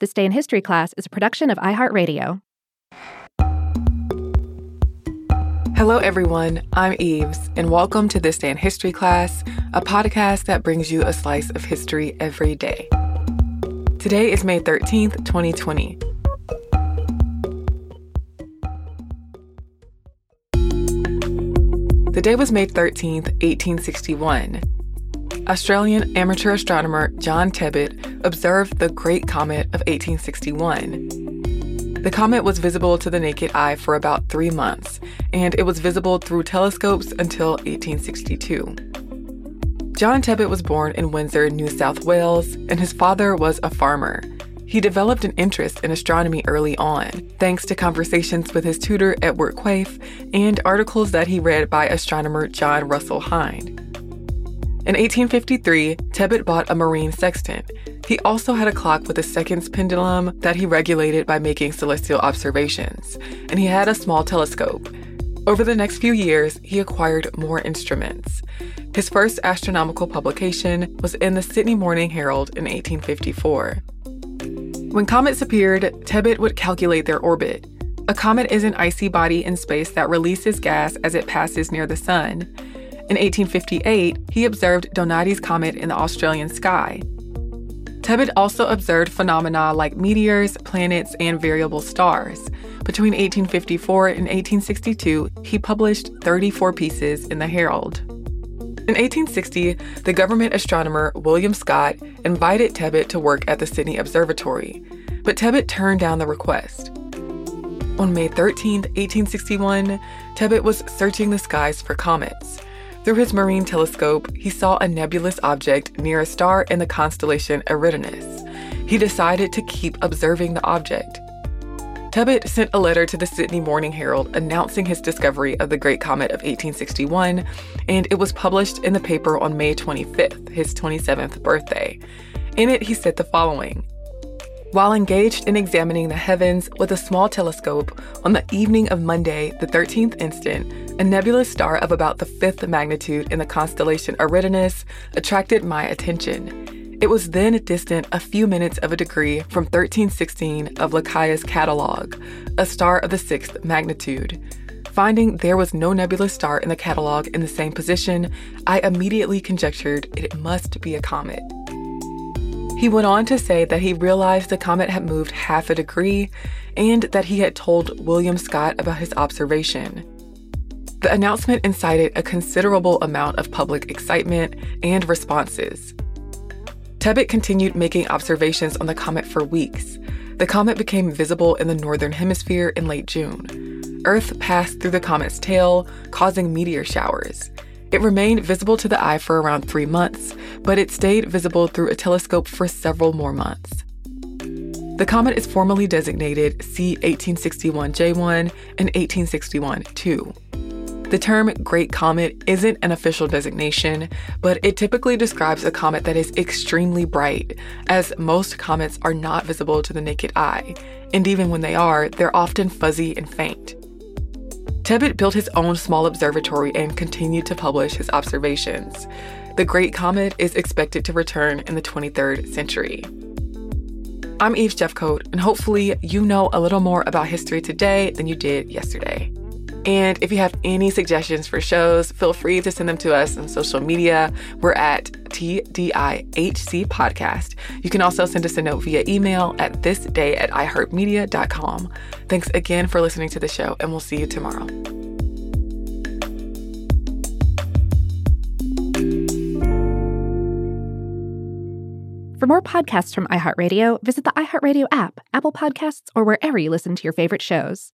This Day in History class is a production of iHeartRadio. Hello, everyone. I'm Eves, and welcome to This Day in History class, a podcast that brings you a slice of history every day. Today is May 13th, 2020. The day was May 13th, 1861. Australian amateur astronomer John Tebbutt observed the Great Comet of 1861. The comet was visible to the naked eye for about three months, and it was visible through telescopes until 1862. John Tebbutt was born in Windsor, New South Wales, and his father was a farmer. He developed an interest in astronomy early on, thanks to conversations with his tutor Edward Quaife and articles that he read by astronomer John Russell Hind. In 1853, Tebbutt bought a marine sextant. He also had a clock with a seconds pendulum that he regulated by making celestial observations, and he had a small telescope. Over the next few years, he acquired more instruments. His first astronomical publication was in the Sydney Morning Herald in 1854. When comets appeared, Tebbutt would calculate their orbit. A comet is an icy body in space that releases gas as it passes near the sun. In 1858, he observed Donati's comet in the Australian sky. Tebbutt also observed phenomena like meteors, planets, and variable stars. Between 1854 and 1862, he published 34 pieces in the Herald. In 1860, the government astronomer William Scott invited Tebbutt to work at the Sydney Observatory, but Tebbutt turned down the request. On May 13, 1861, Tebbutt was searching the skies for comets. Through his marine telescope, he saw a nebulous object near a star in the constellation Eridanus. He decided to keep observing the object. Tebbutt sent a letter to the Sydney Morning Herald announcing his discovery of the Great Comet of 1861, and it was published in the paper on May 25th, his 27th birthday. In it, he said the following while engaged in examining the heavens with a small telescope on the evening of Monday, the 13th instant, a nebulous star of about the fifth magnitude in the constellation Eridanus attracted my attention. It was then distant a few minutes of a degree from 1316 of Lacaille's catalogue, a star of the sixth magnitude. Finding there was no nebulous star in the catalogue in the same position, I immediately conjectured it must be a comet. He went on to say that he realized the comet had moved half a degree and that he had told William Scott about his observation. The announcement incited a considerable amount of public excitement and responses. Tebbutt continued making observations on the comet for weeks. The comet became visible in the northern hemisphere in late June. Earth passed through the comet's tail, causing meteor showers. It remained visible to the eye for around three months, but it stayed visible through a telescope for several more months. The comet is formally designated C 1861J1 and 1861-2. The term Great Comet isn't an official designation, but it typically describes a comet that is extremely bright, as most comets are not visible to the naked eye, and even when they are, they're often fuzzy and faint. Tebbutt built his own small observatory and continued to publish his observations. The Great Comet is expected to return in the 23rd century. I'm Eve Jeffcoat, and hopefully, you know a little more about history today than you did yesterday. And if you have any suggestions for shows, feel free to send them to us on social media. We're at TDIHC Podcast. You can also send us a note via email at thisday at iHeartMedia.com. Thanks again for listening to the show, and we'll see you tomorrow. For more podcasts from iHeartRadio, visit the iHeartRadio app, Apple Podcasts, or wherever you listen to your favorite shows.